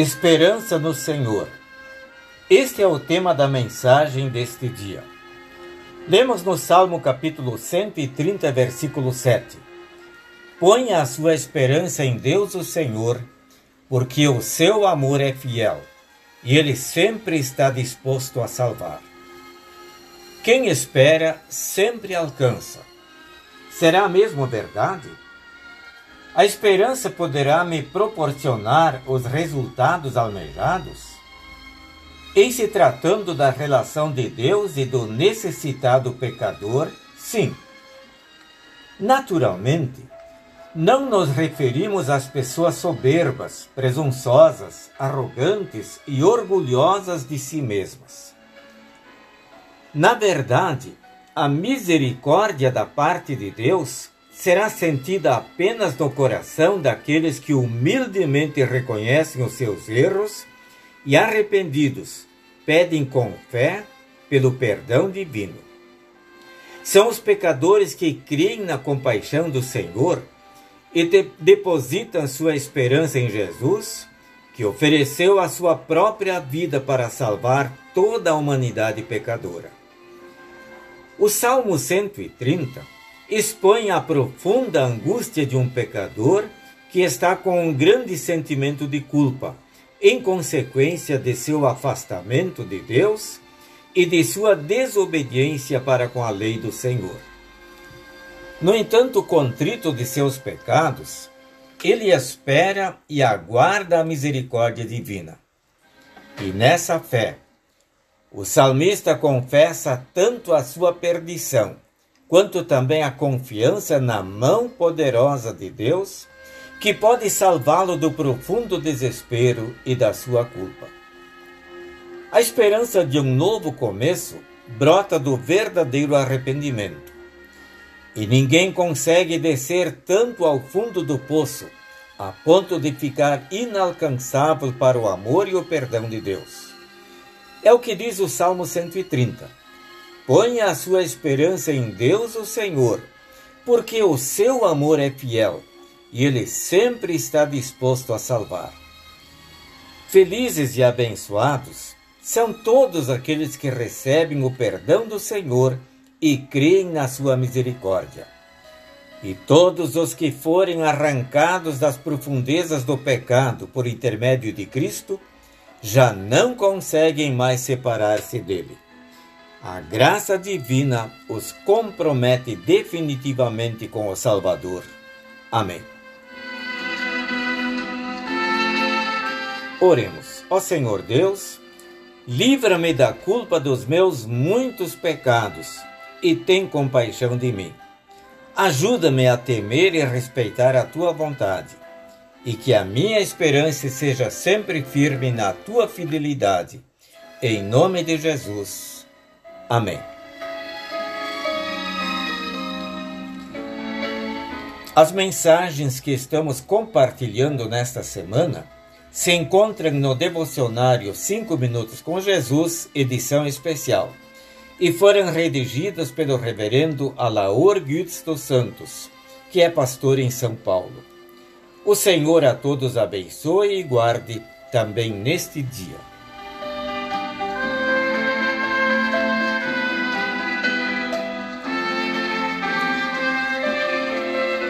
Esperança no Senhor. Este é o tema da mensagem deste dia. Lemos no Salmo capítulo 130, versículo 7. Ponha a sua esperança em Deus o Senhor, porque o seu amor é fiel e ele sempre está disposto a salvar. Quem espera sempre alcança. Será mesmo verdade? A esperança poderá me proporcionar os resultados almejados? Em se tratando da relação de Deus e do necessitado pecador, sim. Naturalmente, não nos referimos às pessoas soberbas, presunçosas, arrogantes e orgulhosas de si mesmas. Na verdade, a misericórdia da parte de Deus será sentida apenas no coração daqueles que humildemente reconhecem os seus erros e arrependidos pedem com fé pelo perdão divino. São os pecadores que creem na compaixão do Senhor e de depositam sua esperança em Jesus, que ofereceu a sua própria vida para salvar toda a humanidade pecadora. O Salmo 130 expõe a profunda angústia de um pecador que está com um grande sentimento de culpa, em consequência de seu afastamento de Deus e de sua desobediência para com a lei do Senhor. No entanto, contrito de seus pecados, ele espera e aguarda a misericórdia divina. E nessa fé, o salmista confessa tanto a sua perdição quanto também a confiança na mão poderosa de Deus, que pode salvá-lo do profundo desespero e da sua culpa. A esperança de um novo começo brota do verdadeiro arrependimento. E ninguém consegue descer tanto ao fundo do poço, a ponto de ficar inalcançável para o amor e o perdão de Deus. É o que diz o Salmo 130. Ponha a sua esperança em Deus, o Senhor, porque o seu amor é fiel e ele sempre está disposto a salvar. Felizes e abençoados são todos aqueles que recebem o perdão do Senhor e creem na sua misericórdia. E todos os que forem arrancados das profundezas do pecado por intermédio de Cristo, já não conseguem mais separar-se dele. A graça divina os compromete definitivamente com o Salvador. Amém. Oremos. Ó Senhor Deus, livra-me da culpa dos meus muitos pecados e tem compaixão de mim. Ajuda-me a temer e respeitar a tua vontade, e que a minha esperança seja sempre firme na tua fidelidade. Em nome de Jesus. Amém. As mensagens que estamos compartilhando nesta semana se encontram no devocionário 5 Minutos com Jesus, edição especial, e foram redigidas pelo reverendo Alaor Guts dos Santos, que é pastor em São Paulo. O Senhor a todos abençoe e guarde também neste dia.